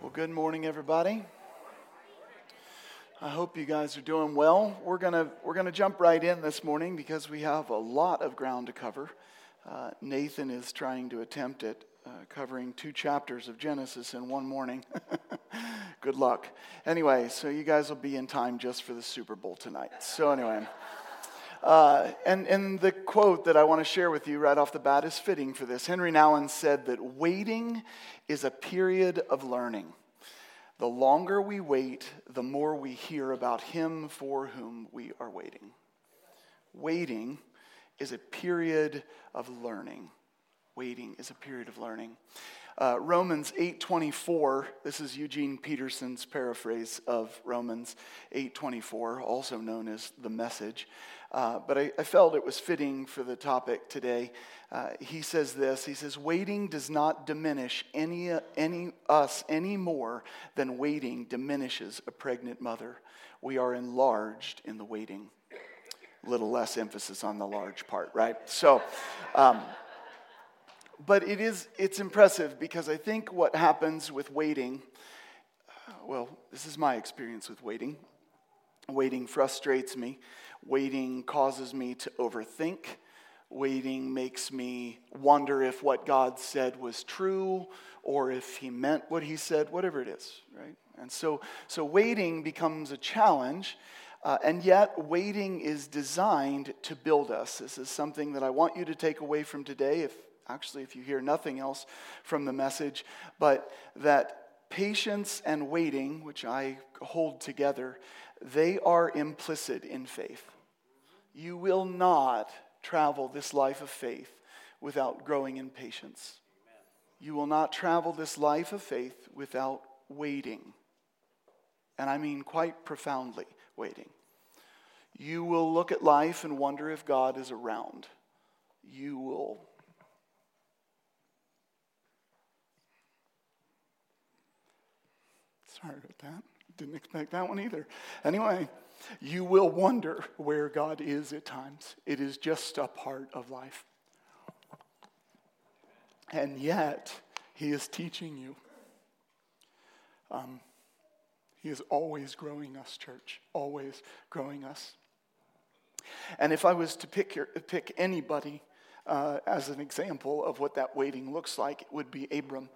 Well, good morning, everybody. I hope you guys are doing well. We're gonna we're gonna jump right in this morning because we have a lot of ground to cover. Uh, Nathan is trying to attempt it, uh, covering two chapters of Genesis in one morning. good luck. Anyway, so you guys will be in time just for the Super Bowl tonight. So anyway. Uh, and, and the quote that I want to share with you right off the bat is fitting for this. Henri Nouwen said that waiting is a period of learning. The longer we wait, the more we hear about him for whom we are waiting. Waiting is a period of learning. Waiting is a period of learning. Uh, Romans 8:24. This is Eugene Peterson's paraphrase of Romans 8:24, also known as the Message. Uh, but I, I, felt it was fitting for the topic today. Uh, he says this He says, Waiting does not diminish any, any, us any more than waiting diminishes a pregnant mother. We are enlarged in the waiting. A little less emphasis on the large part, right? So, um, but it is it's impressive because I think what happens with waiting, uh, well, this is my experience with waiting. Waiting frustrates me. Waiting causes me to overthink. Waiting makes me wonder if what God said was true or if he meant what he said, whatever it is, right? And so, so waiting becomes a challenge, uh, and yet waiting is designed to build us. This is something that I want you to take away from today, if actually, if you hear nothing else from the message, but that patience and waiting, which I hold together, they are implicit in faith. You will not travel this life of faith without growing in patience. You will not travel this life of faith without waiting. And I mean quite profoundly waiting. You will look at life and wonder if God is around. You will. Sorry about that. Didn't expect that one either. Anyway, you will wonder where God is at times. It is just a part of life. And yet, He is teaching you. Um, he is always growing us, church, always growing us. And if I was to pick, your, pick anybody uh, as an example of what that waiting looks like, it would be Abram.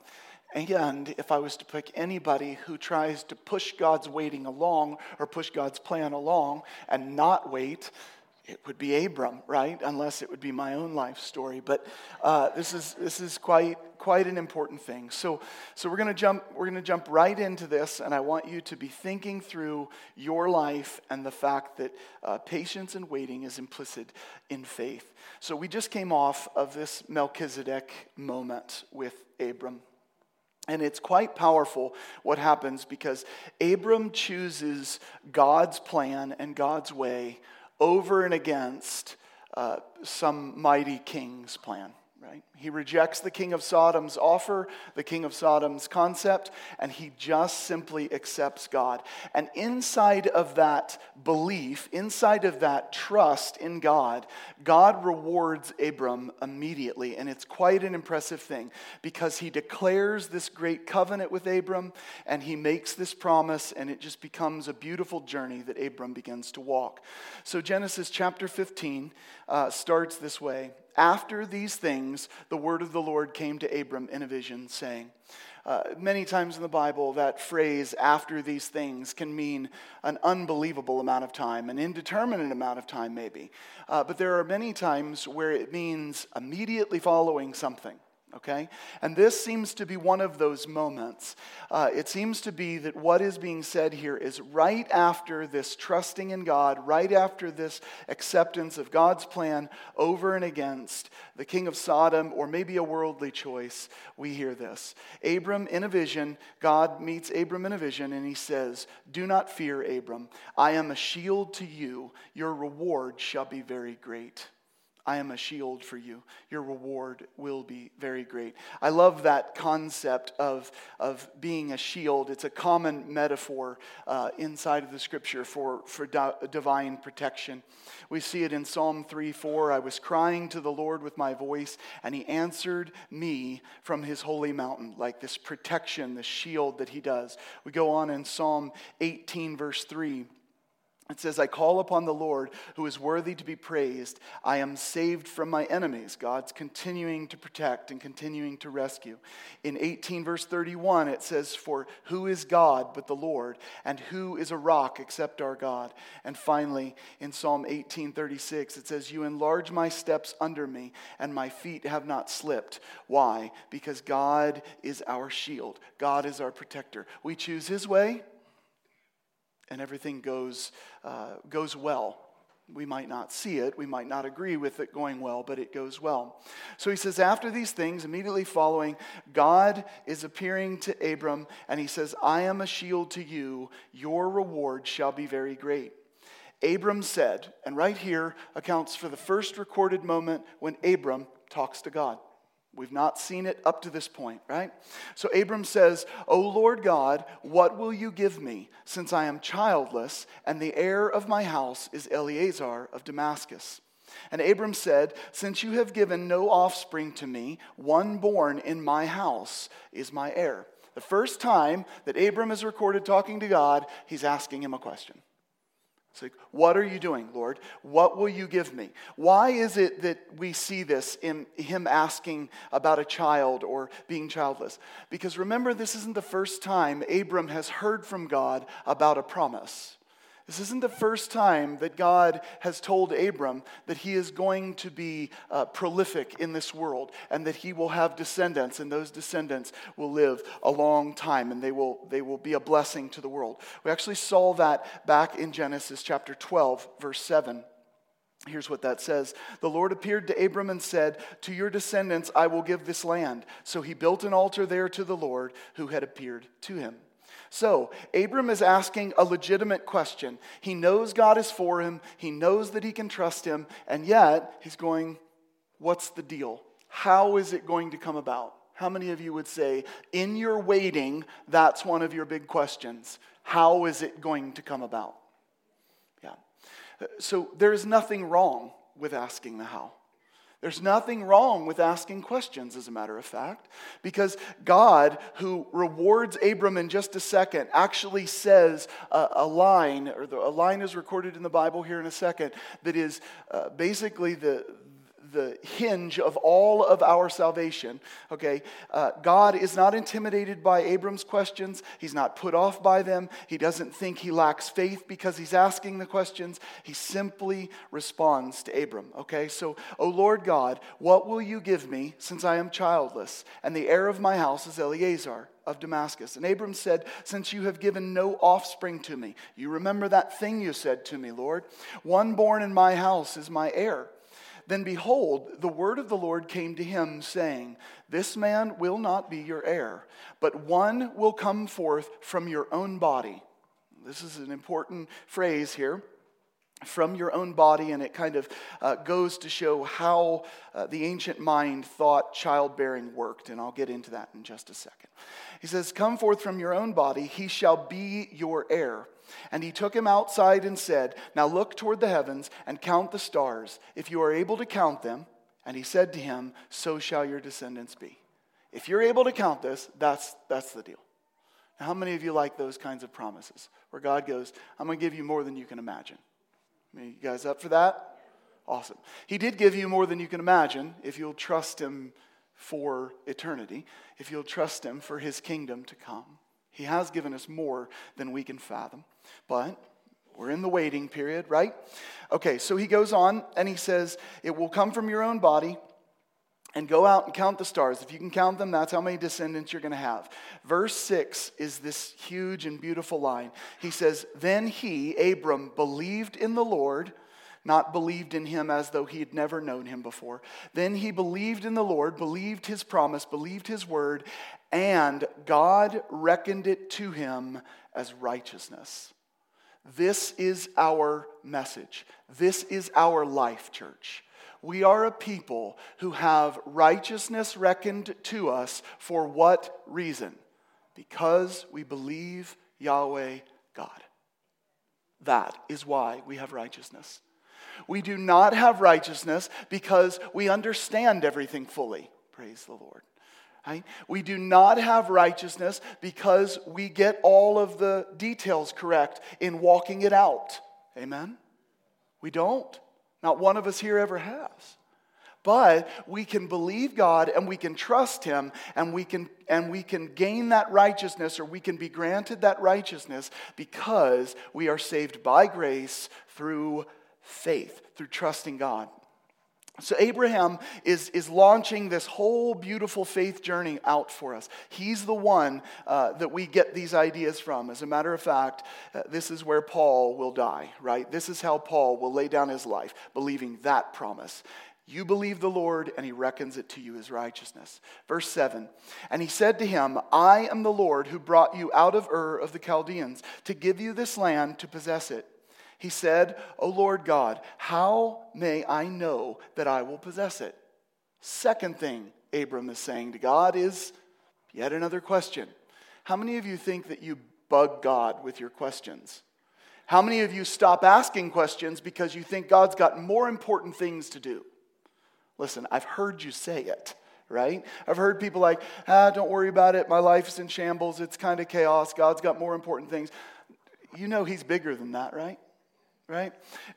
And if I was to pick anybody who tries to push God's waiting along or push God's plan along and not wait, it would be Abram, right? Unless it would be my own life story. But uh, this is this is quite quite an important thing. So so we're gonna jump we're gonna jump right into this, and I want you to be thinking through your life and the fact that uh, patience and waiting is implicit in faith. So we just came off of this Melchizedek moment with Abram. And it's quite powerful what happens because Abram chooses God's plan and God's way over and against uh, some mighty king's plan right? He rejects the king of Sodom's offer, the king of Sodom's concept, and he just simply accepts God. And inside of that belief, inside of that trust in God, God rewards Abram immediately. And it's quite an impressive thing because he declares this great covenant with Abram and he makes this promise, and it just becomes a beautiful journey that Abram begins to walk. So, Genesis chapter 15 uh, starts this way. After these things, the word of the Lord came to Abram in a vision, saying, uh, many times in the Bible, that phrase, after these things, can mean an unbelievable amount of time, an indeterminate amount of time, maybe. Uh, but there are many times where it means immediately following something okay? And this seems to be one of those moments. Uh, it seems to be that what is being said here is right after this trusting in God, right after this acceptance of God's plan over and against the king of Sodom or maybe a worldly choice, we hear this. Abram in a vision, God meets Abram in a vision and he says, Do not fear, Abram. I am a shield to you. Your reward shall be very great. I am a shield for you. Your reward will be very great. I love that concept of, of being a shield. It's a common metaphor uh, inside of the scripture for, for di- divine protection. We see it in Psalm 3 4. I was crying to the Lord with my voice, and he answered me from his holy mountain, like this protection, this shield that he does. We go on in Psalm 18, verse 3. It says, I call upon the Lord who is worthy to be praised. I am saved from my enemies. God's continuing to protect and continuing to rescue. In 18, verse 31, it says, For who is God but the Lord? And who is a rock except our God? And finally, in Psalm 18, 36, it says, You enlarge my steps under me, and my feet have not slipped. Why? Because God is our shield, God is our protector. We choose his way and everything goes, uh, goes well. We might not see it, we might not agree with it going well, but it goes well. So he says, after these things, immediately following, God is appearing to Abram, and he says, I am a shield to you, your reward shall be very great. Abram said, and right here accounts for the first recorded moment when Abram talks to God. We've not seen it up to this point, right? So Abram says, O Lord God, what will you give me, since I am childless, and the heir of my house is Eliezer of Damascus? And Abram said, Since you have given no offspring to me, one born in my house is my heir. The first time that Abram is recorded talking to God, he's asking him a question. It's like, what are you doing, Lord? What will you give me? Why is it that we see this in him asking about a child or being childless? Because remember, this isn't the first time Abram has heard from God about a promise. This isn't the first time that God has told Abram that he is going to be uh, prolific in this world and that he will have descendants, and those descendants will live a long time and they will, they will be a blessing to the world. We actually saw that back in Genesis chapter 12, verse 7. Here's what that says The Lord appeared to Abram and said, To your descendants I will give this land. So he built an altar there to the Lord who had appeared to him. So, Abram is asking a legitimate question. He knows God is for him, he knows that he can trust him, and yet he's going, What's the deal? How is it going to come about? How many of you would say, in your waiting, that's one of your big questions? How is it going to come about? Yeah. So, there's nothing wrong with asking the how. There's nothing wrong with asking questions, as a matter of fact, because God, who rewards Abram in just a second, actually says a, a line, or the, a line is recorded in the Bible here in a second, that is uh, basically the, the hinge of all of our salvation. Okay, uh, God is not intimidated by Abram's questions. He's not put off by them. He doesn't think he lacks faith because he's asking the questions. He simply responds to Abram. Okay, so, O Lord God, what will you give me since I am childless, and the heir of my house is Eliezer? of Damascus. And Abram said, Since you have given no offspring to me, you remember that thing you said to me, Lord? One born in my house is my heir. Then behold, the word of the Lord came to him, saying, This man will not be your heir, but one will come forth from your own body. This is an important phrase here from your own body, and it kind of uh, goes to show how uh, the ancient mind thought childbearing worked, and I'll get into that in just a second. He says, Come forth from your own body, he shall be your heir. And he took him outside and said, Now look toward the heavens and count the stars, if you are able to count them. And he said to him, So shall your descendants be. If you're able to count this, that's, that's the deal. Now, how many of you like those kinds of promises where God goes, I'm going to give you more than you can imagine? Mean, you guys up for that? Awesome. He did give you more than you can imagine if you'll trust him for eternity, if you'll trust him for his kingdom to come. He has given us more than we can fathom. But we're in the waiting period, right? Okay, so he goes on and he says, It will come from your own body. And go out and count the stars. If you can count them, that's how many descendants you're going to have. Verse 6 is this huge and beautiful line. He says, Then he, Abram, believed in the Lord not believed in him as though he had never known him before. Then he believed in the Lord, believed his promise, believed his word, and God reckoned it to him as righteousness. This is our message. This is our life, church. we are a people who have righteousness reckoned to us for what reason? Because we believe Yahweh God. That is why we have righteousness. We do not have righteousness because we understand everything fully. Praise the Lord. Right? We do not have righteousness because we get all of the details correct in walking it out. Amen? We don't. Not one of us here ever has. But we can believe God and we can trust Him and we can, and we can gain that righteousness or we can be granted that righteousness because we are saved by grace through faith, through trusting God. So, Abraham is, is launching this whole beautiful faith journey out for us. He's the one uh, that we get these ideas from. As a matter of fact, uh, this is where Paul will die, right? This is how Paul will lay down his life, believing that promise. You believe the Lord, and he reckons it to you as righteousness. Verse 7 And he said to him, I am the Lord who brought you out of Ur of the Chaldeans to give you this land to possess it. He said, O Lord God, how may I know that I will possess it? Second thing Abram is saying to God is yet another question. How many of you think that you bug God with your questions? How many of you stop asking questions because you think God's got more important things to do? Listen, I've heard you say it, right? I've heard people like, ah, don't worry about it. My life's in shambles. It's kind of chaos. God's got more important things. You know He's bigger than that, right? Right?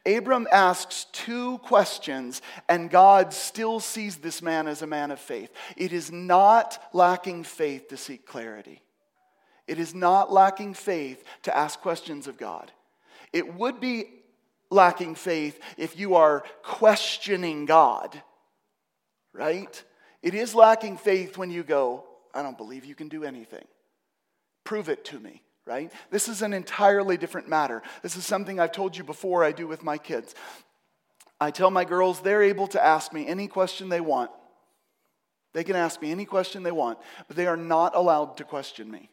Abram asks two questions, and God still sees this man as a man of faith. It is not lacking faith to seek clarity, it is not lacking faith to ask questions of God. It would be lacking faith if you are questioning God, right? It is lacking faith when you go, I don't believe you can do anything. Prove it to me right? This is an entirely different matter. This is something I've told you before I do with my kids. I tell my girls they're able to ask me any question they want. They can ask me any question they want, but they are not allowed to question me.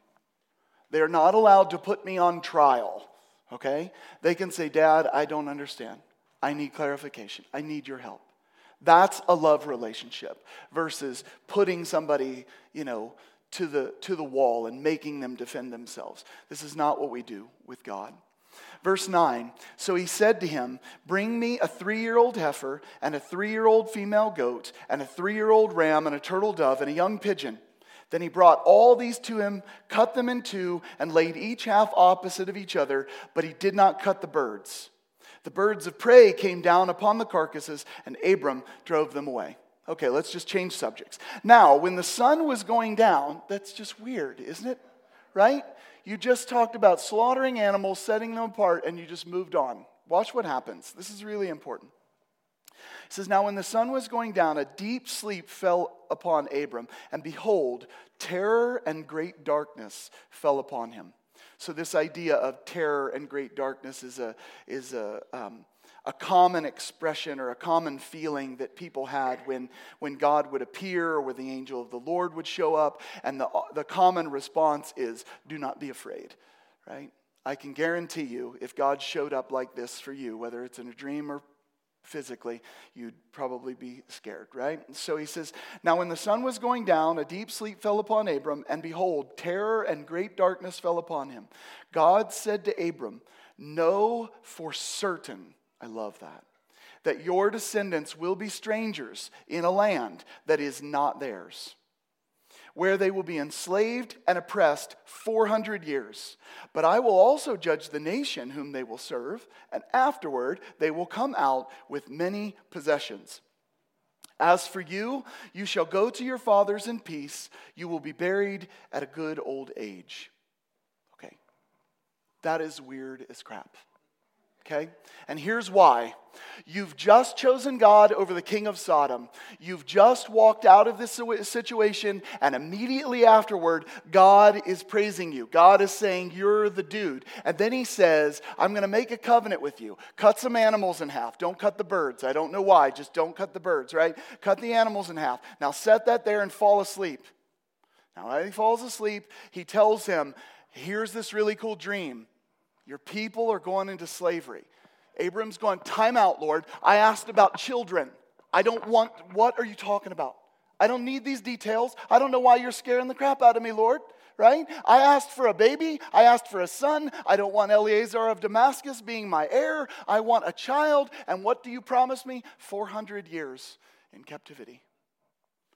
They are not allowed to put me on trial, okay? They can say, Dad, I don't understand. I need clarification. I need your help. That's a love relationship versus putting somebody, you know, to the, to the wall and making them defend themselves. This is not what we do with God. Verse 9 So he said to him, Bring me a three year old heifer, and a three year old female goat, and a three year old ram, and a turtle dove, and a young pigeon. Then he brought all these to him, cut them in two, and laid each half opposite of each other, but he did not cut the birds. The birds of prey came down upon the carcasses, and Abram drove them away. Okay, let's just change subjects. Now, when the sun was going down, that's just weird, isn't it? Right? You just talked about slaughtering animals, setting them apart, and you just moved on. Watch what happens. This is really important. It says, Now when the sun was going down, a deep sleep fell upon Abram, and behold, terror and great darkness fell upon him. So, this idea of terror and great darkness is a, is a, um, a common expression or a common feeling that people had when, when God would appear or when the angel of the Lord would show up. And the, the common response is, do not be afraid, right? I can guarantee you, if God showed up like this for you, whether it's in a dream or physically, you'd probably be scared, right? So he says, Now when the sun was going down, a deep sleep fell upon Abram, and behold, terror and great darkness fell upon him. God said to Abram, Know for certain I love that. That your descendants will be strangers in a land that is not theirs, where they will be enslaved and oppressed 400 years. But I will also judge the nation whom they will serve, and afterward they will come out with many possessions. As for you, you shall go to your fathers in peace. You will be buried at a good old age. Okay, that is weird as crap okay? And here's why. You've just chosen God over the king of Sodom. You've just walked out of this situation, and immediately afterward, God is praising you. God is saying, You're the dude. And then he says, I'm going to make a covenant with you. Cut some animals in half. Don't cut the birds. I don't know why. Just don't cut the birds, right? Cut the animals in half. Now set that there and fall asleep. Now, when he falls asleep, he tells him, Here's this really cool dream. Your people are going into slavery. Abram's going, Time out, Lord. I asked about children. I don't want, what are you talking about? I don't need these details. I don't know why you're scaring the crap out of me, Lord right? I asked for a baby. I asked for a son. I don't want Eliezer of Damascus being my heir. I want a child. And what do you promise me? 400 years in captivity.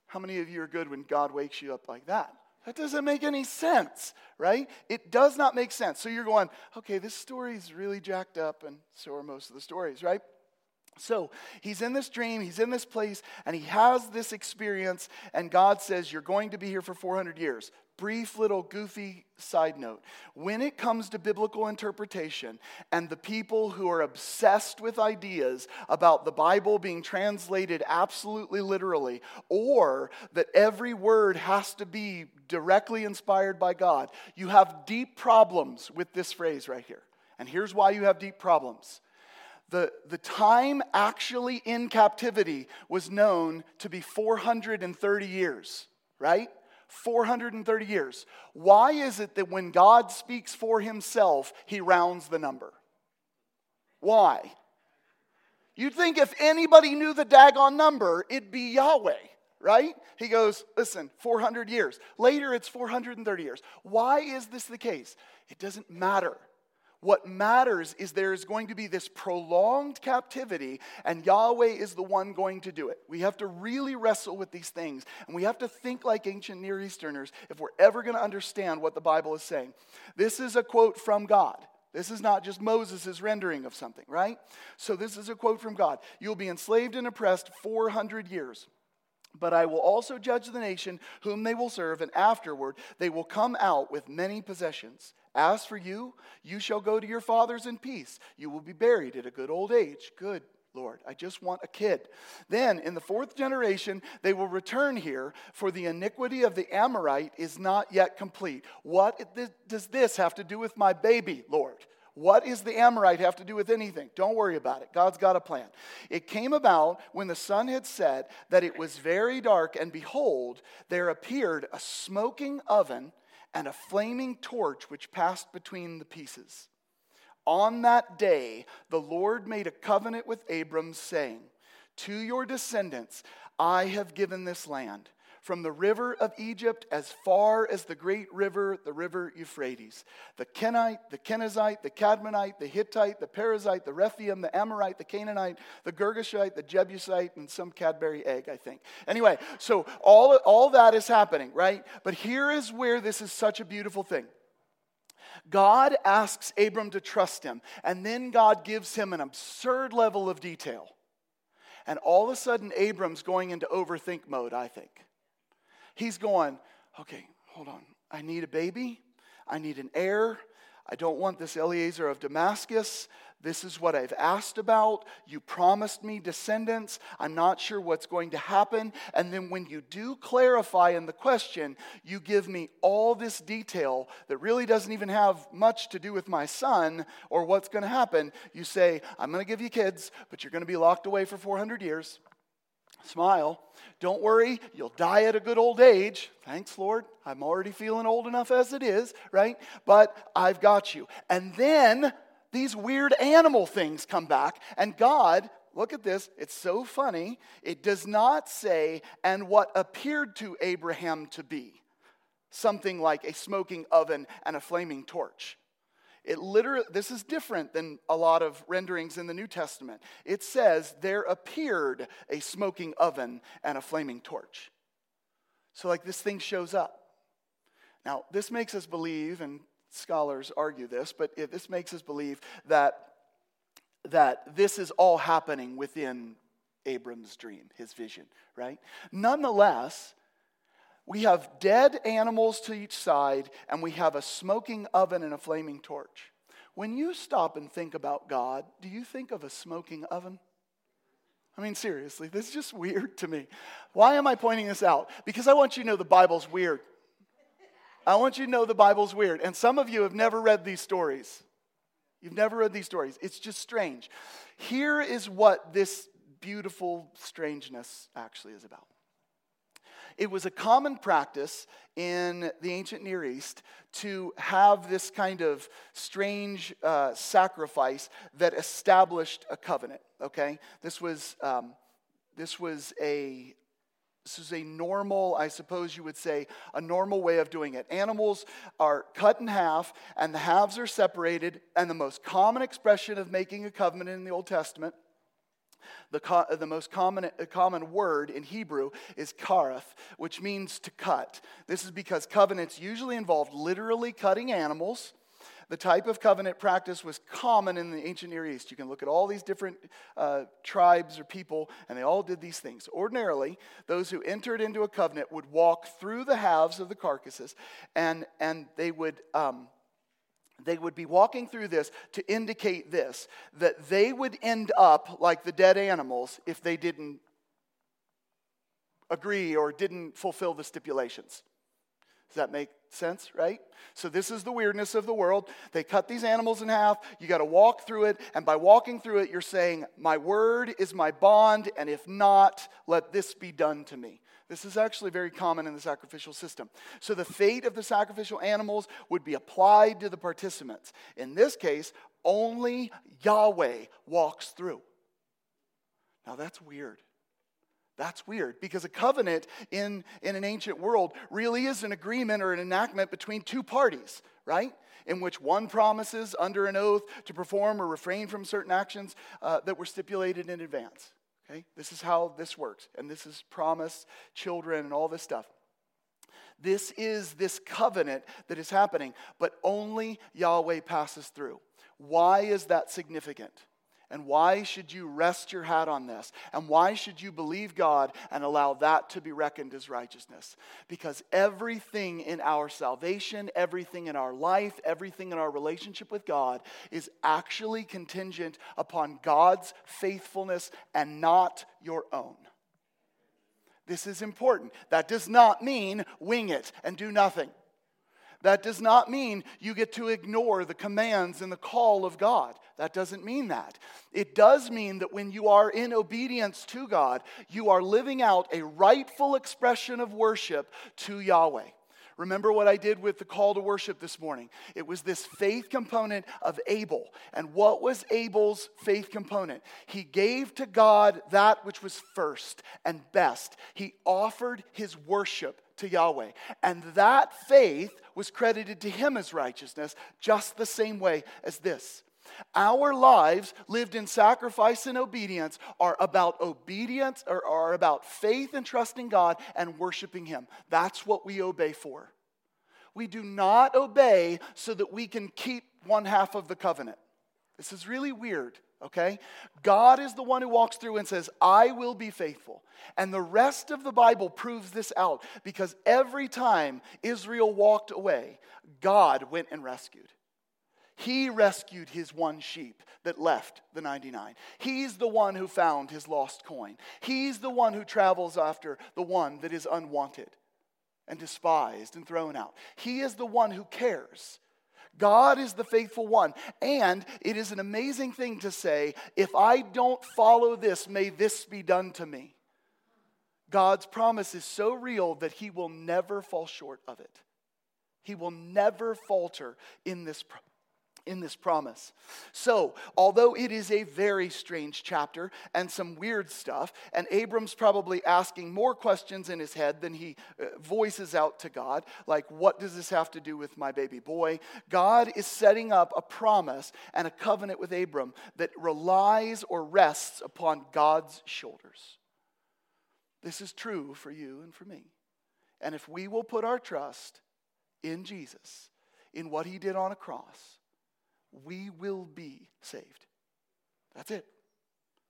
How many of you are good when God wakes you up like that? That doesn't make any sense, right? It does not make sense. So you're going, okay, this story is really jacked up, and so are most of the stories, right? So he's in this dream, he's in this place, and he has this experience, and God says, You're going to be here for 400 years brief little goofy side note. When it comes to biblical interpretation and the people who are obsessed with ideas about the Bible being translated absolutely literally, or that every word has to be directly inspired by God, you have deep problems with this phrase right here. And here's why you have deep problems. The, the time actually in captivity was known to be 430 years, right? 430 years. Why is it that when God speaks for himself, he rounds the number? Why? You'd think if anybody knew the daggone number, it'd be Yahweh, right? He goes, listen, 400 years. Later, it's 430 years. Why is this the case? It doesn't matter. What matters is there is going to be this prolonged captivity, and Yahweh is the one going to do it. We have to really wrestle with these things, and we have to think like ancient Near Easterners if we're ever going to understand what the Bible is saying. This is a quote from God. This is not just Moses' rendering of something, right? So, this is a quote from God. You'll be enslaved and oppressed 400 years. But I will also judge the nation whom they will serve, and afterward they will come out with many possessions. As for you, you shall go to your fathers in peace. You will be buried at a good old age. Good, Lord. I just want a kid. Then, in the fourth generation, they will return here, for the iniquity of the Amorite is not yet complete. What does this have to do with my baby, Lord? What does the Amorite have to do with anything? Don't worry about it. God's got a plan. It came about when the sun had set that it was very dark, and behold, there appeared a smoking oven and a flaming torch which passed between the pieces. On that day, the Lord made a covenant with Abram, saying, To your descendants I have given this land from the river of Egypt as far as the great river, the river Euphrates. The Kenite, the Kenizzite, the Cadmonite, the Hittite, the Perizzite, the Rephaim, the Amorite, the Canaanite, the Girgashite, the Jebusite, and some Cadbury egg, I think. Anyway, so all, all that is happening, right? But here is where this is such a beautiful thing. God asks Abram to trust him, and then God gives him an absurd level of detail. And all of a sudden, Abram's going into overthink mode, I think. He's going, okay, hold on. I need a baby. I need an heir. I don't want this Eliezer of Damascus. This is what I've asked about. You promised me descendants. I'm not sure what's going to happen. And then when you do clarify in the question, you give me all this detail that really doesn't even have much to do with my son or what's going to happen. You say, I'm going to give you kids, but you're going to be locked away for 400 years. Smile. Don't worry, you'll die at a good old age. Thanks, Lord. I'm already feeling old enough as it is, right? But I've got you. And then these weird animal things come back, and God, look at this, it's so funny. It does not say, and what appeared to Abraham to be something like a smoking oven and a flaming torch. It literally, this is different than a lot of renderings in the New Testament. It says, There appeared a smoking oven and a flaming torch. So, like, this thing shows up. Now, this makes us believe, and scholars argue this, but this makes us believe that, that this is all happening within Abram's dream, his vision, right? Nonetheless, we have dead animals to each side, and we have a smoking oven and a flaming torch. When you stop and think about God, do you think of a smoking oven? I mean, seriously, this is just weird to me. Why am I pointing this out? Because I want you to know the Bible's weird. I want you to know the Bible's weird. And some of you have never read these stories. You've never read these stories. It's just strange. Here is what this beautiful strangeness actually is about. It was a common practice in the ancient Near East to have this kind of strange uh, sacrifice that established a covenant, okay? This was. Um, This was a this is a normal, I suppose you would say, a normal way of doing it. Animals are cut in half, and the halves are separated. And the most common expression of making a covenant in the Old Testament, the, co- the most common, common word in Hebrew is kareth, which means to cut. This is because covenants usually involved literally cutting animals the type of covenant practice was common in the ancient Near East. You can look at all these different uh, tribes or people, and they all did these things. Ordinarily, those who entered into a covenant would walk through the halves of the carcasses, and, and they would. Um, they would be walking through this to indicate this that they would end up like the dead animals if they didn't agree or didn't fulfill the stipulations. Does that make sense, right? So, this is the weirdness of the world. They cut these animals in half. You got to walk through it. And by walking through it, you're saying, My word is my bond. And if not, let this be done to me. This is actually very common in the sacrificial system. So, the fate of the sacrificial animals would be applied to the participants. In this case, only Yahweh walks through. Now, that's weird. That's weird because a covenant in, in an ancient world really is an agreement or an enactment between two parties, right? In which one promises under an oath to perform or refrain from certain actions uh, that were stipulated in advance. Okay? This is how this works. And this is promise, children, and all this stuff. This is this covenant that is happening, but only Yahweh passes through. Why is that significant? And why should you rest your hat on this? And why should you believe God and allow that to be reckoned as righteousness? Because everything in our salvation, everything in our life, everything in our relationship with God is actually contingent upon God's faithfulness and not your own. This is important. That does not mean wing it and do nothing. That does not mean you get to ignore the commands and the call of God. That doesn't mean that. It does mean that when you are in obedience to God, you are living out a rightful expression of worship to Yahweh. Remember what I did with the call to worship this morning? It was this faith component of Abel. And what was Abel's faith component? He gave to God that which was first and best. He offered his worship to Yahweh. And that faith was credited to him as righteousness, just the same way as this. Our lives lived in sacrifice and obedience are about obedience or are about faith and trusting God and worshiping Him. That's what we obey for. We do not obey so that we can keep one half of the covenant. This is really weird okay? God is the one who walks through and says, I will be faithful. And the rest of the Bible proves this out because every time Israel walked away, God went and rescued. He rescued his one sheep that left the 99. He's the one who found his lost coin. He's the one who travels after the one that is unwanted and despised and thrown out. He is the one who cares. God is the faithful one. And it is an amazing thing to say, if I don't follow this, may this be done to me. God's promise is so real that he will never fall short of it. He will never falter in this in this promise. So, although it is a very strange chapter and some weird stuff, and Abram's probably asking more questions in his head than he uh, voices out to God, like, what does this have to do with my baby boy? God is setting up a promise and a covenant with Abram that relies or rests upon God's shoulders. This is true for you and for me. And if we will put our trust in Jesus, in what he did on a cross, we will be saved. That's it.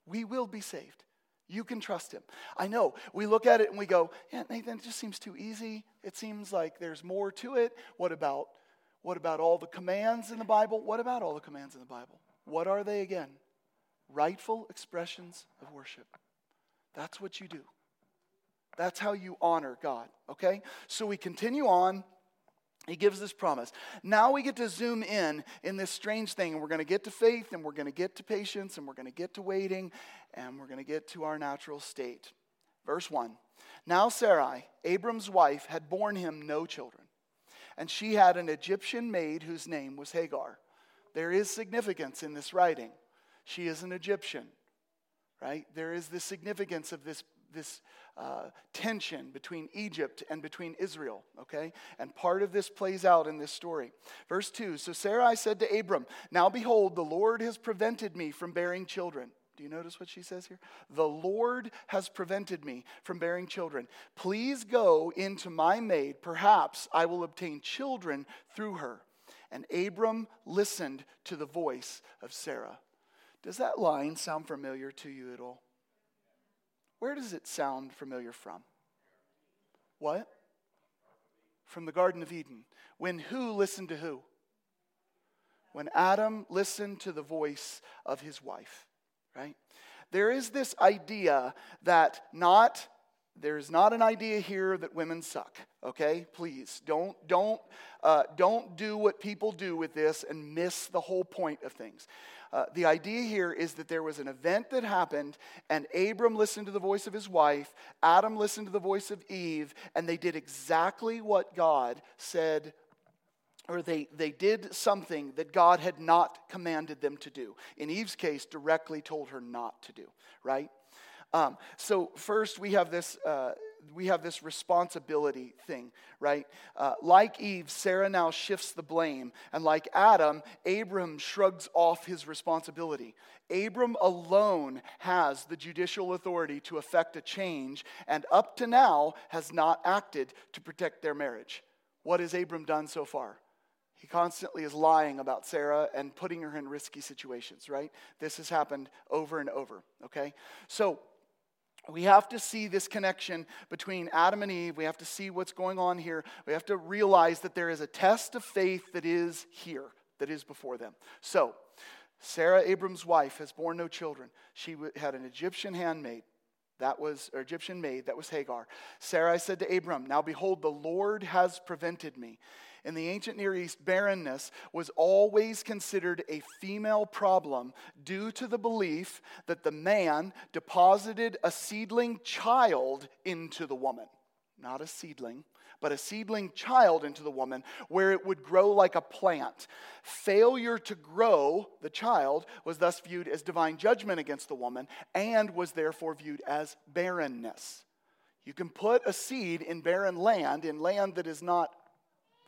We will be saved. You can trust him. I know we look at it and we go, yeah, Nathan, it just seems too easy. It seems like there's more to it. What about what about all the commands in the Bible? What about all the commands in the Bible? What are they again? Rightful expressions of worship. That's what you do. That's how you honor God, okay? So we continue on he gives this promise. Now we get to zoom in in this strange thing, and we're going to get to faith, and we're going to get to patience, and we're going to get to waiting, and we're going to get to our natural state. Verse 1 Now Sarai, Abram's wife, had borne him no children, and she had an Egyptian maid whose name was Hagar. There is significance in this writing. She is an Egyptian. right? There is the significance of this, this uh, tension between Egypt and between Israel, okay? And part of this plays out in this story. Verse 2 So Sarai said to Abram, Now behold, the Lord has prevented me from bearing children. Do you notice what she says here? The Lord has prevented me from bearing children. Please go into my maid. Perhaps I will obtain children through her. And Abram listened to the voice of Sarah. Does that line sound familiar to you at all? Where does it sound familiar from? What? From the Garden of Eden. When who listened to who? When Adam listened to the voice of his wife, right? There is this idea that not there's not an idea here that women suck okay please don't don't uh, don't do what people do with this and miss the whole point of things uh, the idea here is that there was an event that happened, and Abram listened to the voice of his wife, Adam listened to the voice of Eve, and they did exactly what God said or they, they did something that God had not commanded them to do. In Eve's case, directly told her not to do, right? Um, so, first, we have this. Uh, we have this responsibility thing, right? Uh, like Eve, Sarah now shifts the blame. And like Adam, Abram shrugs off his responsibility. Abram alone has the judicial authority to effect a change, and up to now has not acted to protect their marriage. What has Abram done so far? He constantly is lying about Sarah and putting her in risky situations, right? This has happened over and over, okay? So, we have to see this connection between Adam and Eve. We have to see what's going on here. We have to realize that there is a test of faith that is here, that is before them. So, Sarah, Abram's wife, has borne no children. She had an Egyptian handmaid. That was, or Egyptian maid, that was Hagar. Sarai said to Abram, Now behold, the Lord has prevented me. In the ancient Near East, barrenness was always considered a female problem due to the belief that the man deposited a seedling child into the woman. Not a seedling, but a seedling child into the woman where it would grow like a plant. Failure to grow the child was thus viewed as divine judgment against the woman and was therefore viewed as barrenness. You can put a seed in barren land, in land that is not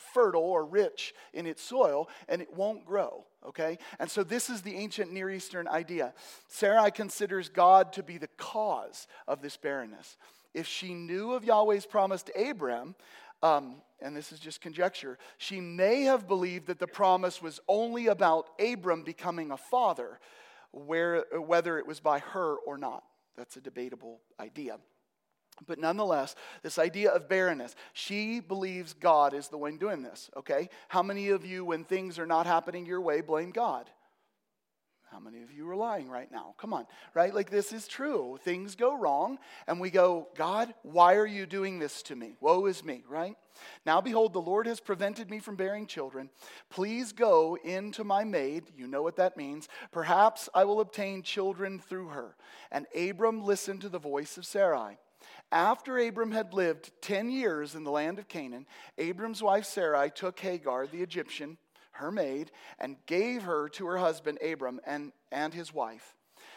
fertile or rich in its soil, and it won't grow. Okay? And so this is the ancient Near Eastern idea. Sarai considers God to be the cause of this barrenness. If she knew of Yahweh's promise to Abram, um, and this is just conjecture, she may have believed that the promise was only about Abram becoming a father, where, whether it was by her or not. That's a debatable idea. But nonetheless, this idea of barrenness, she believes God is the one doing this, okay? How many of you, when things are not happening your way, blame God? How many of you are lying right now? Come on, right? Like this is true. Things go wrong, and we go, God, why are you doing this to me? Woe is me, right? Now behold, the Lord has prevented me from bearing children. Please go into my maid. You know what that means. Perhaps I will obtain children through her. And Abram listened to the voice of Sarai. After Abram had lived 10 years in the land of Canaan, Abram's wife Sarai took Hagar, the Egyptian, her maid, and gave her to her husband Abram and, and his wife.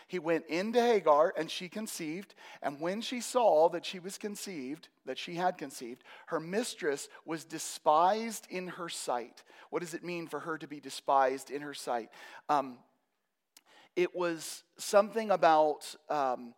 He went into Hagar, and she conceived. And when she saw that she was conceived, that she had conceived, her mistress was despised in her sight. What does it mean for her to be despised in her sight? Um, it was something about um,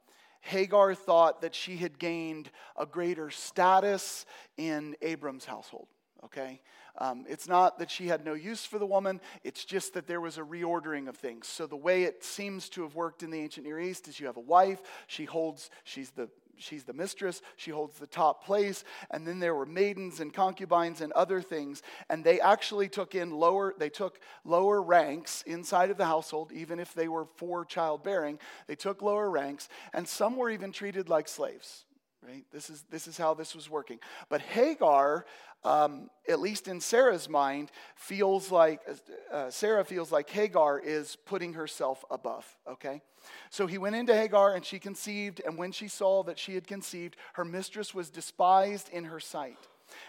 Hagar thought that she had gained a greater status in Abram's household, okay? Um, it's not that she had no use for the woman, it's just that there was a reordering of things. So, the way it seems to have worked in the ancient Near East is you have a wife, she holds, she's the she's the mistress, she holds the top place. And then there were maidens and concubines and other things. And they actually took in lower, they took lower ranks inside of the household, even if they were for childbearing. They took lower ranks, and some were even treated like slaves. Right? This is, this is how this was working. But Hagar, um, at least in Sarah's mind, feels like, uh, Sarah feels like Hagar is putting herself above, okay? So he went into Hagar, and she conceived, and when she saw that she had conceived, her mistress was despised in her sight.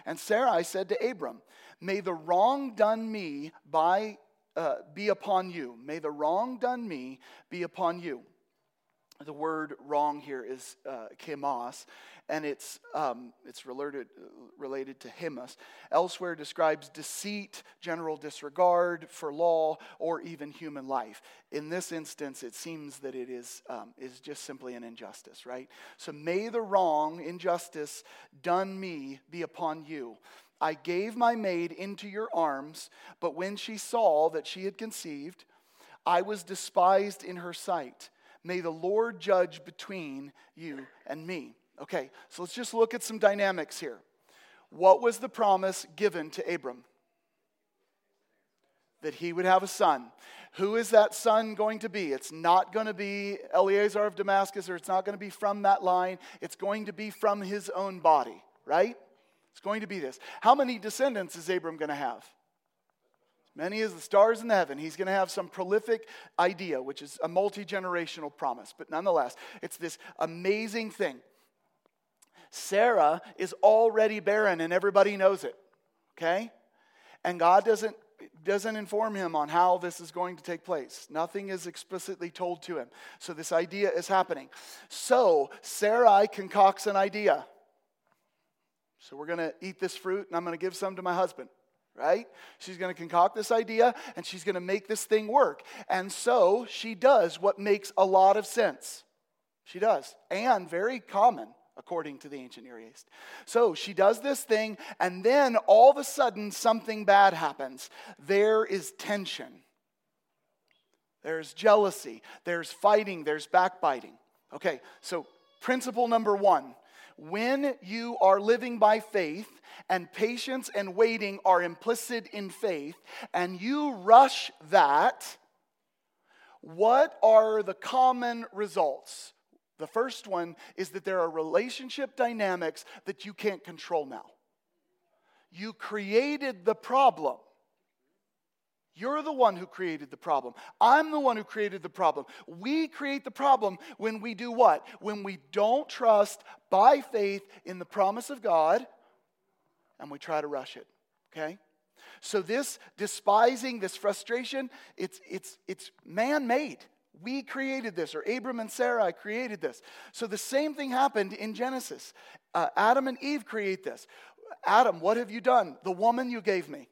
And Sarai said to Abram, May the wrong done me by, uh, be upon you. May the wrong done me be upon you. The word wrong here is uh, chemos, and it's, um, it's related, related to hemos. Elsewhere describes deceit, general disregard for law, or even human life. In this instance, it seems that it is, um, is just simply an injustice, right? So may the wrong, injustice done me be upon you. I gave my maid into your arms, but when she saw that she had conceived, I was despised in her sight. May the Lord judge between you and me. Okay, so let's just look at some dynamics here. What was the promise given to Abram? That he would have a son. Who is that son going to be? It's not going to be Eliezer of Damascus, or it's not going to be from that line. It's going to be from his own body, right? It's going to be this. How many descendants is Abram going to have? Many as the stars in the heaven. He's going to have some prolific idea, which is a multi generational promise. But nonetheless, it's this amazing thing. Sarah is already barren, and everybody knows it. Okay? And God doesn't, doesn't inform him on how this is going to take place. Nothing is explicitly told to him. So this idea is happening. So Sarai concocts an idea. So we're going to eat this fruit, and I'm going to give some to my husband right? She's going to concoct this idea and she's going to make this thing work. And so she does what makes a lot of sense. She does, and very common according to the ancient Near East. So she does this thing, and then all of a sudden something bad happens. There is tension, there's jealousy, there's fighting, there's backbiting. Okay, so principle number one when you are living by faith and patience and waiting are implicit in faith, and you rush that, what are the common results? The first one is that there are relationship dynamics that you can't control now. You created the problem. You're the one who created the problem. I'm the one who created the problem. We create the problem when we do what? When we don't trust by faith in the promise of God and we try to rush it. Okay? So this despising, this frustration, it's it's it's man-made. We created this, or Abram and Sarai created this. So the same thing happened in Genesis. Uh, Adam and Eve create this. Adam, what have you done? The woman you gave me.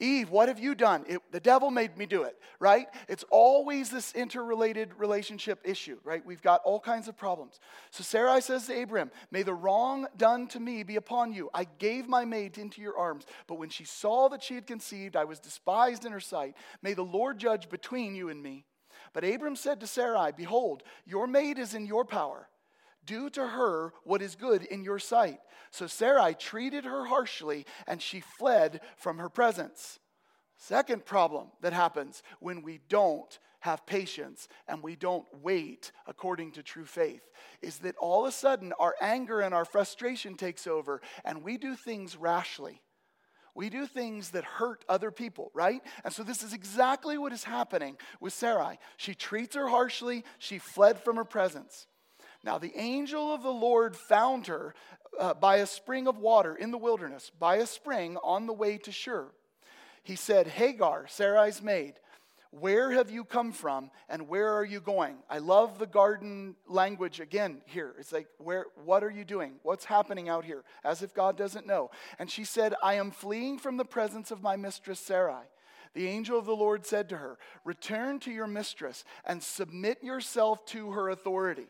Eve, what have you done? It, the devil made me do it, right? It's always this interrelated relationship issue, right? We've got all kinds of problems. So Sarai says to Abram, May the wrong done to me be upon you. I gave my maid into your arms, but when she saw that she had conceived, I was despised in her sight. May the Lord judge between you and me. But Abram said to Sarai, Behold, your maid is in your power. Do to her what is good in your sight. So Sarai treated her harshly, and she fled from her presence. Second problem that happens when we don't have patience and we don't wait according to true faith is that all of a sudden our anger and our frustration takes over and we do things rashly. We do things that hurt other people, right? And so this is exactly what is happening with Sarai. She treats her harshly, she fled from her presence. Now, the angel of the Lord found her uh, by a spring of water in the wilderness, by a spring on the way to Shur. He said, Hagar, Sarai's maid, where have you come from and where are you going? I love the garden language again here. It's like, where, what are you doing? What's happening out here? As if God doesn't know. And she said, I am fleeing from the presence of my mistress Sarai. The angel of the Lord said to her, Return to your mistress and submit yourself to her authority.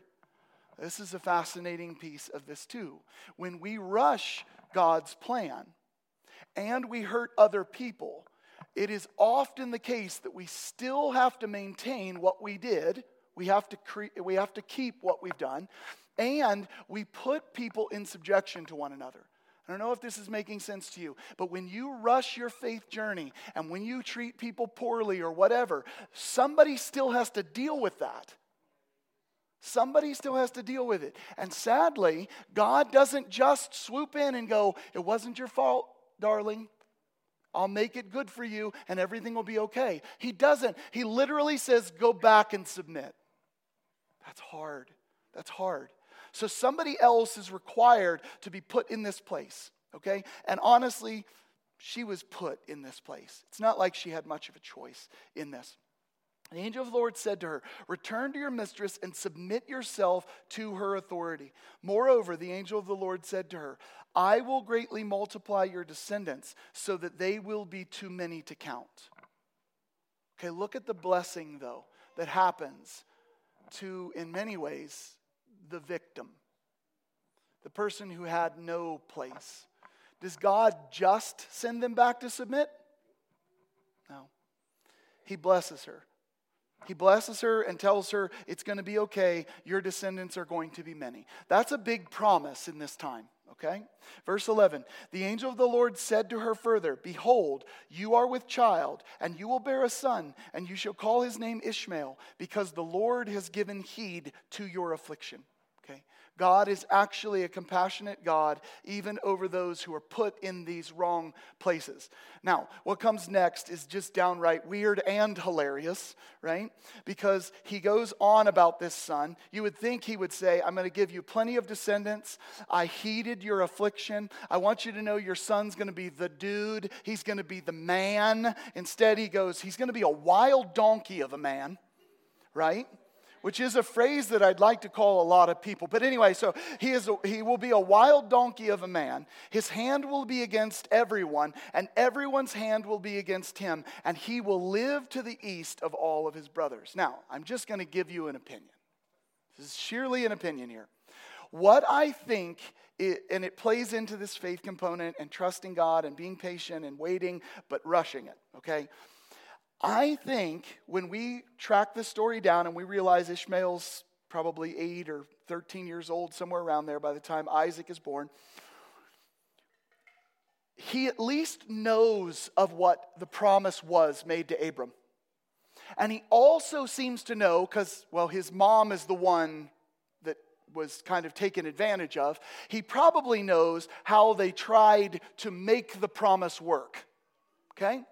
This is a fascinating piece of this, too. When we rush God's plan and we hurt other people, it is often the case that we still have to maintain what we did. We have to, cre- we have to keep what we've done. And we put people in subjection to one another. I don't know if this is making sense to you, but when you rush your faith journey and when you treat people poorly or whatever, somebody still has to deal with that. Somebody still has to deal with it. And sadly, God doesn't just swoop in and go, It wasn't your fault, darling. I'll make it good for you and everything will be okay. He doesn't. He literally says, Go back and submit. That's hard. That's hard. So somebody else is required to be put in this place, okay? And honestly, she was put in this place. It's not like she had much of a choice in this. The angel of the Lord said to her, Return to your mistress and submit yourself to her authority. Moreover, the angel of the Lord said to her, I will greatly multiply your descendants so that they will be too many to count. Okay, look at the blessing, though, that happens to, in many ways, the victim, the person who had no place. Does God just send them back to submit? No. He blesses her. He blesses her and tells her it's going to be okay. Your descendants are going to be many. That's a big promise in this time, okay? Verse 11 The angel of the Lord said to her further, Behold, you are with child, and you will bear a son, and you shall call his name Ishmael, because the Lord has given heed to your affliction. God is actually a compassionate God, even over those who are put in these wrong places. Now, what comes next is just downright weird and hilarious, right? Because he goes on about this son. You would think he would say, I'm going to give you plenty of descendants. I heeded your affliction. I want you to know your son's going to be the dude, he's going to be the man. Instead, he goes, He's going to be a wild donkey of a man, right? Which is a phrase that I'd like to call a lot of people. But anyway, so he, is a, he will be a wild donkey of a man. His hand will be against everyone, and everyone's hand will be against him, and he will live to the east of all of his brothers. Now, I'm just going to give you an opinion. This is sheerly an opinion here. What I think, it, and it plays into this faith component and trusting God and being patient and waiting, but rushing it, okay? I think when we track the story down and we realize Ishmael's probably eight or 13 years old, somewhere around there by the time Isaac is born, he at least knows of what the promise was made to Abram. And he also seems to know, because, well, his mom is the one that was kind of taken advantage of. He probably knows how they tried to make the promise work. Okay?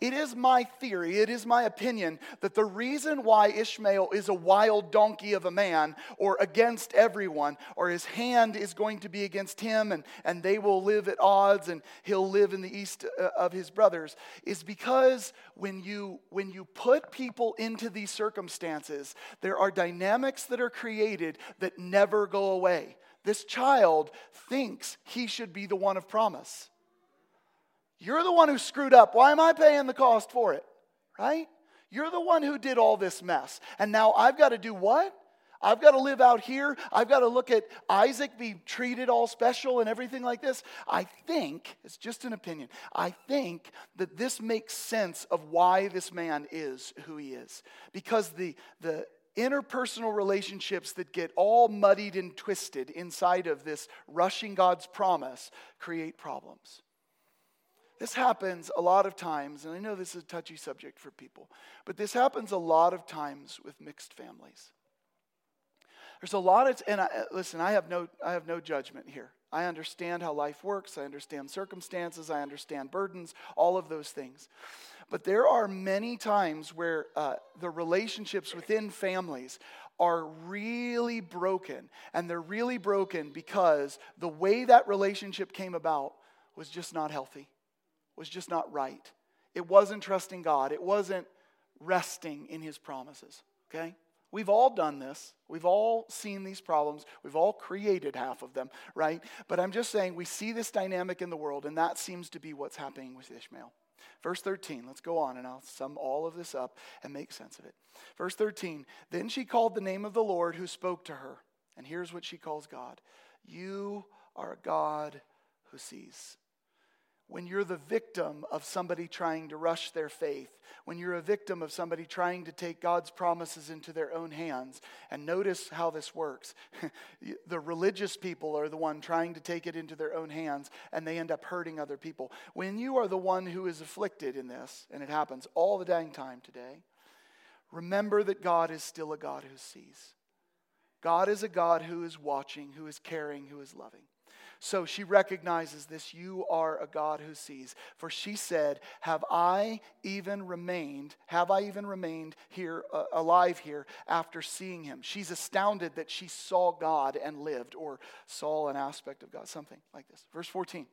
It is my theory, it is my opinion that the reason why Ishmael is a wild donkey of a man or against everyone, or his hand is going to be against him and, and they will live at odds and he'll live in the east uh, of his brothers, is because when you, when you put people into these circumstances, there are dynamics that are created that never go away. This child thinks he should be the one of promise. You're the one who screwed up. Why am I paying the cost for it? Right? You're the one who did all this mess. And now I've got to do what? I've got to live out here. I've got to look at Isaac be treated all special and everything like this. I think, it's just an opinion, I think that this makes sense of why this man is who he is. Because the, the interpersonal relationships that get all muddied and twisted inside of this rushing God's promise create problems. This happens a lot of times, and I know this is a touchy subject for people, but this happens a lot of times with mixed families. There's a lot of, and I, listen, I have no, I have no judgment here. I understand how life works. I understand circumstances. I understand burdens. All of those things. But there are many times where uh, the relationships within families are really broken, and they're really broken because the way that relationship came about was just not healthy was just not right. It wasn't trusting God, it wasn't resting in His promises. Okay? We've all done this. We've all seen these problems. We've all created half of them, right? But I'm just saying we see this dynamic in the world, and that seems to be what's happening with Ishmael. Verse 13, let's go on and I'll sum all of this up and make sense of it. Verse 13, then she called the name of the Lord who spoke to her. And here's what she calls God You are a God who sees when you're the victim of somebody trying to rush their faith, when you're a victim of somebody trying to take God's promises into their own hands. And notice how this works. the religious people are the one trying to take it into their own hands, and they end up hurting other people. When you are the one who is afflicted in this, and it happens all the dang time today, remember that God is still a God who sees. God is a God who is watching, who is caring, who is loving. So she recognizes this you are a God who sees. For she said, Have I even remained, have I even remained here, uh, alive here after seeing him? She's astounded that she saw God and lived, or saw an aspect of God, something like this. Verse 14.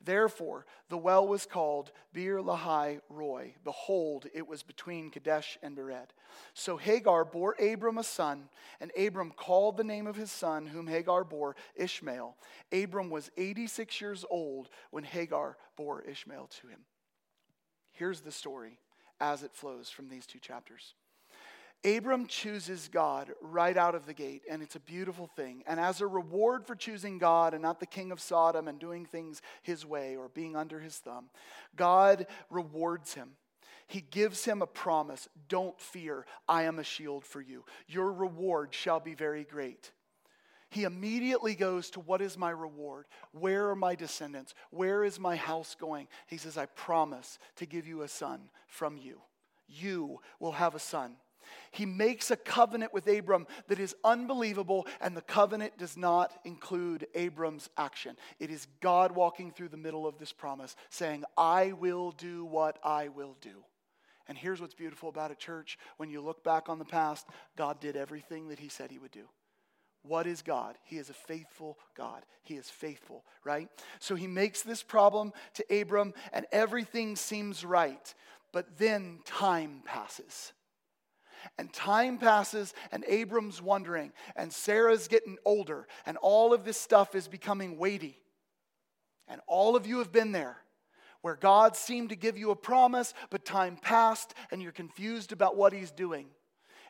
Therefore, the well was called Beer Lahai Roi. Behold, it was between Kadesh and Bered. So Hagar bore Abram a son, and Abram called the name of his son, whom Hagar bore, Ishmael. Abram was 86 years old when Hagar bore Ishmael to him. Here's the story as it flows from these two chapters. Abram chooses God right out of the gate, and it's a beautiful thing. And as a reward for choosing God and not the king of Sodom and doing things his way or being under his thumb, God rewards him. He gives him a promise Don't fear, I am a shield for you. Your reward shall be very great. He immediately goes to what is my reward? Where are my descendants? Where is my house going? He says, I promise to give you a son from you. You will have a son. He makes a covenant with Abram that is unbelievable, and the covenant does not include Abram's action. It is God walking through the middle of this promise, saying, I will do what I will do. And here's what's beautiful about it, church. When you look back on the past, God did everything that He said He would do. What is God? He is a faithful God. He is faithful, right? So he makes this problem to Abram, and everything seems right. But then time passes. And time passes, and Abram's wondering, and Sarah's getting older, and all of this stuff is becoming weighty. And all of you have been there where God seemed to give you a promise, but time passed, and you're confused about what He's doing.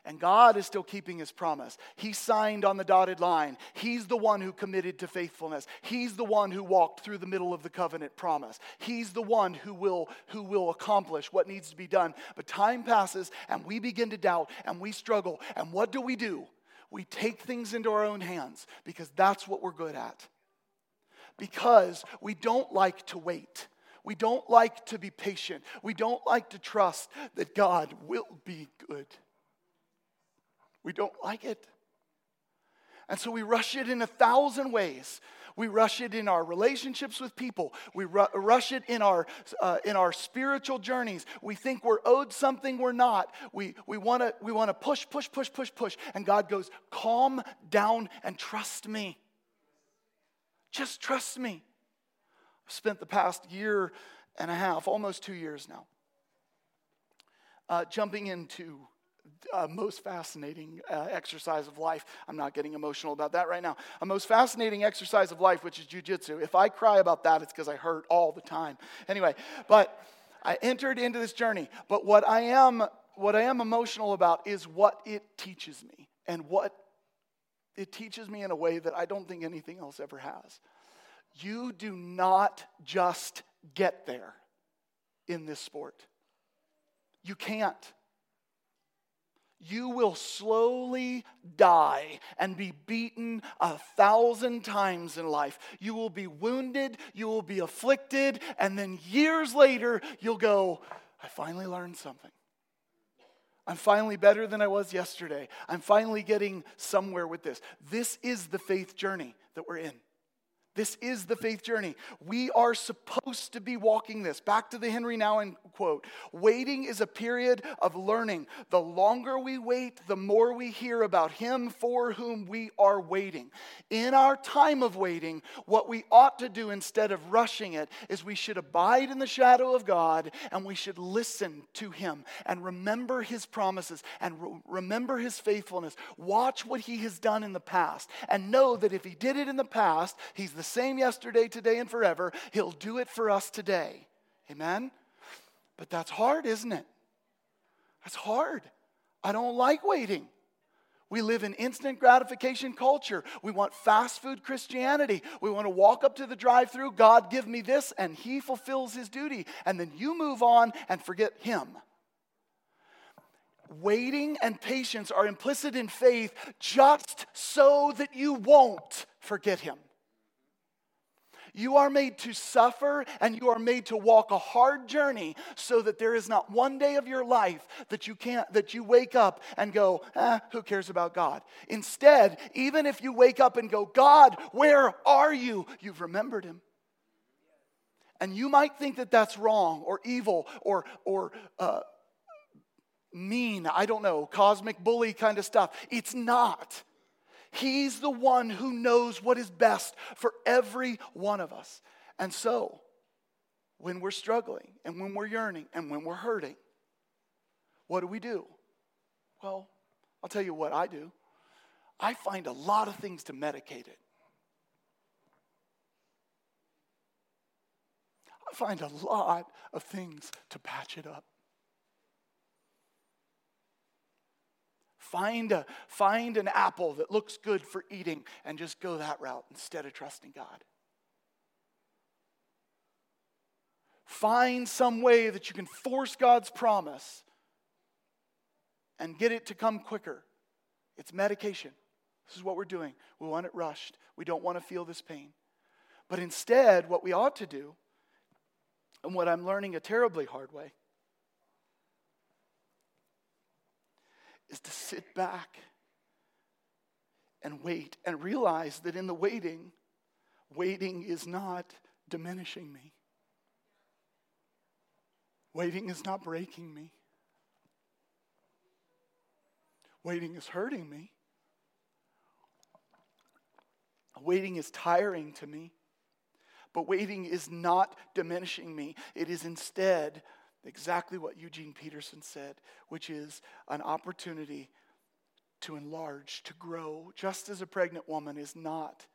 And God is still keeping his promise. He signed on the dotted line. He's the one who committed to faithfulness. He's the one who walked through the middle of the covenant promise. He's the one who will, who will accomplish what needs to be done. But time passes and we begin to doubt and we struggle. And what do we do? We take things into our own hands because that's what we're good at. Because we don't like to wait. We don't like to be patient. We don't like to trust that God will be good. We don't like it. And so we rush it in a thousand ways. We rush it in our relationships with people. We ru- rush it in our, uh, in our spiritual journeys. We think we're owed something we're not. We, we want to we wanna push, push, push, push, push. And God goes, calm down and trust me. Just trust me. I've spent the past year and a half, almost two years now, uh, jumping into uh, most fascinating uh, exercise of life. I'm not getting emotional about that right now. A most fascinating exercise of life, which is jujitsu. If I cry about that, it's because I hurt all the time. Anyway, but I entered into this journey. But what I am, what I am emotional about is what it teaches me, and what it teaches me in a way that I don't think anything else ever has. You do not just get there in this sport. You can't you will slowly die and be beaten a thousand times in life. You will be wounded, you will be afflicted, and then years later, you'll go, I finally learned something. I'm finally better than I was yesterday. I'm finally getting somewhere with this. This is the faith journey that we're in. This is the faith journey. We are supposed to be walking this. Back to the Henri Nouwen quote Waiting is a period of learning. The longer we wait, the more we hear about Him for whom we are waiting. In our time of waiting, what we ought to do instead of rushing it is we should abide in the shadow of God and we should listen to Him and remember His promises and re- remember His faithfulness. Watch what He has done in the past and know that if He did it in the past, He's the the same yesterday, today, and forever. He'll do it for us today. Amen? But that's hard, isn't it? That's hard. I don't like waiting. We live in instant gratification culture. We want fast food Christianity. We want to walk up to the drive through, God, give me this, and He fulfills His duty. And then you move on and forget Him. Waiting and patience are implicit in faith just so that you won't forget Him. You are made to suffer and you are made to walk a hard journey so that there is not one day of your life that you can't that you wake up and go, eh, who cares about God? Instead, even if you wake up and go, God, where are you? You've remembered him. And you might think that that's wrong or evil or or uh, mean, I don't know, cosmic bully kind of stuff. It's not. He's the one who knows what is best for every one of us. And so, when we're struggling and when we're yearning and when we're hurting, what do we do? Well, I'll tell you what I do. I find a lot of things to medicate it. I find a lot of things to patch it up. Find, a, find an apple that looks good for eating and just go that route instead of trusting God. Find some way that you can force God's promise and get it to come quicker. It's medication. This is what we're doing. We want it rushed. We don't want to feel this pain. But instead, what we ought to do, and what I'm learning a terribly hard way, is to sit back and wait and realize that in the waiting, waiting is not diminishing me. Waiting is not breaking me. Waiting is hurting me. Waiting is tiring to me. But waiting is not diminishing me. It is instead exactly what Eugene Peterson said, which is an opportunity to enlarge, to grow, just as a pregnant woman is not,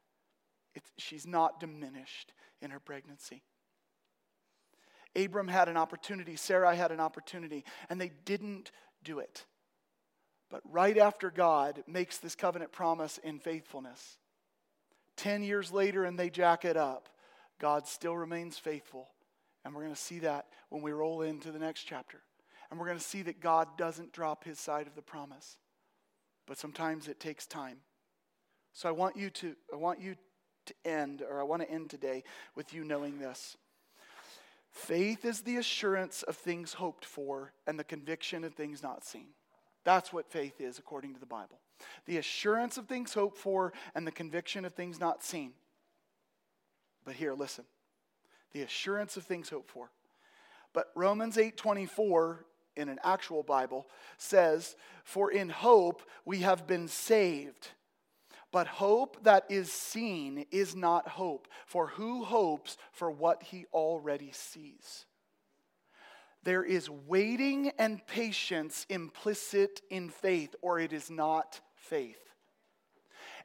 she's not diminished in her pregnancy. Abram had an opportunity, Sarai had an opportunity, and they didn't do it. But right after God makes this covenant promise in faithfulness, 10 years later and they jack it up, God still remains faithful. And we're going to see that when we roll into the next chapter. And we're going to see that God doesn't drop his side of the promise. But sometimes it takes time. So I want you to I want you to end or I want to end today with you knowing this. Faith is the assurance of things hoped for and the conviction of things not seen. That's what faith is according to the Bible. The assurance of things hoped for and the conviction of things not seen. But here, listen. The assurance of things hoped for. But Romans 8:24 in an actual Bible says, "For in hope we have been saved." But hope that is seen is not hope, for who hopes for what he already sees? There is waiting and patience implicit in faith, or it is not faith.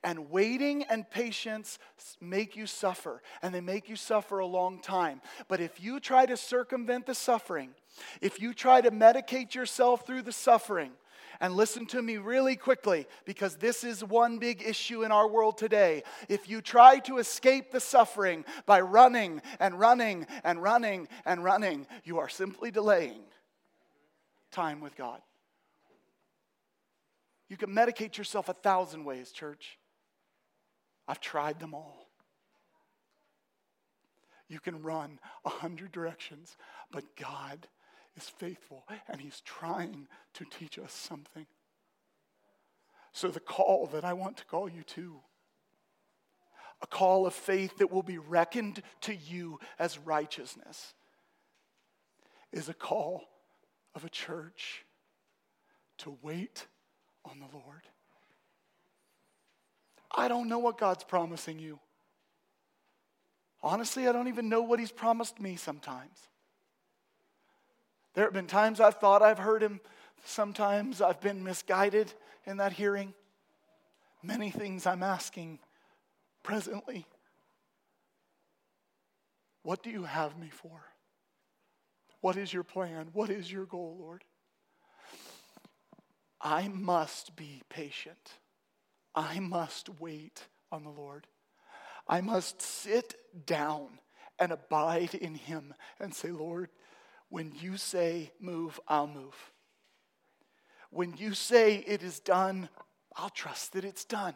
And waiting and patience make you suffer, and they make you suffer a long time. But if you try to circumvent the suffering, if you try to medicate yourself through the suffering, and listen to me really quickly because this is one big issue in our world today. If you try to escape the suffering by running and running and running and running, you are simply delaying time with God. You can medicate yourself a thousand ways, church. I've tried them all. You can run a hundred directions, but God is faithful and he's trying to teach us something. So, the call that I want to call you to, a call of faith that will be reckoned to you as righteousness, is a call of a church to wait on the Lord. I don't know what God's promising you. Honestly, I don't even know what He's promised me sometimes. There have been times I've thought I've heard him, sometimes I've been misguided in that hearing. Many things I'm asking presently. What do you have me for? What is your plan? What is your goal, Lord? I must be patient. I must wait on the Lord. I must sit down and abide in Him and say, Lord, when you say move, I'll move. When you say it is done, I'll trust that it's done.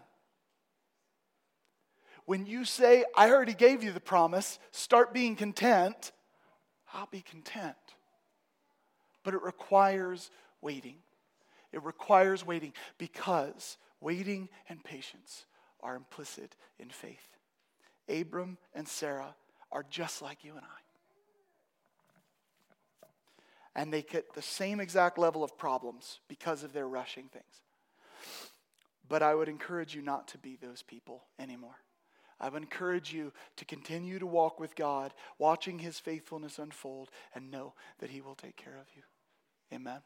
When you say, I already gave you the promise, start being content, I'll be content. But it requires waiting. It requires waiting because waiting and patience are implicit in faith. Abram and Sarah are just like you and I and they get the same exact level of problems because of their rushing things. But I would encourage you not to be those people anymore. I would encourage you to continue to walk with God, watching his faithfulness unfold, and know that he will take care of you. Amen.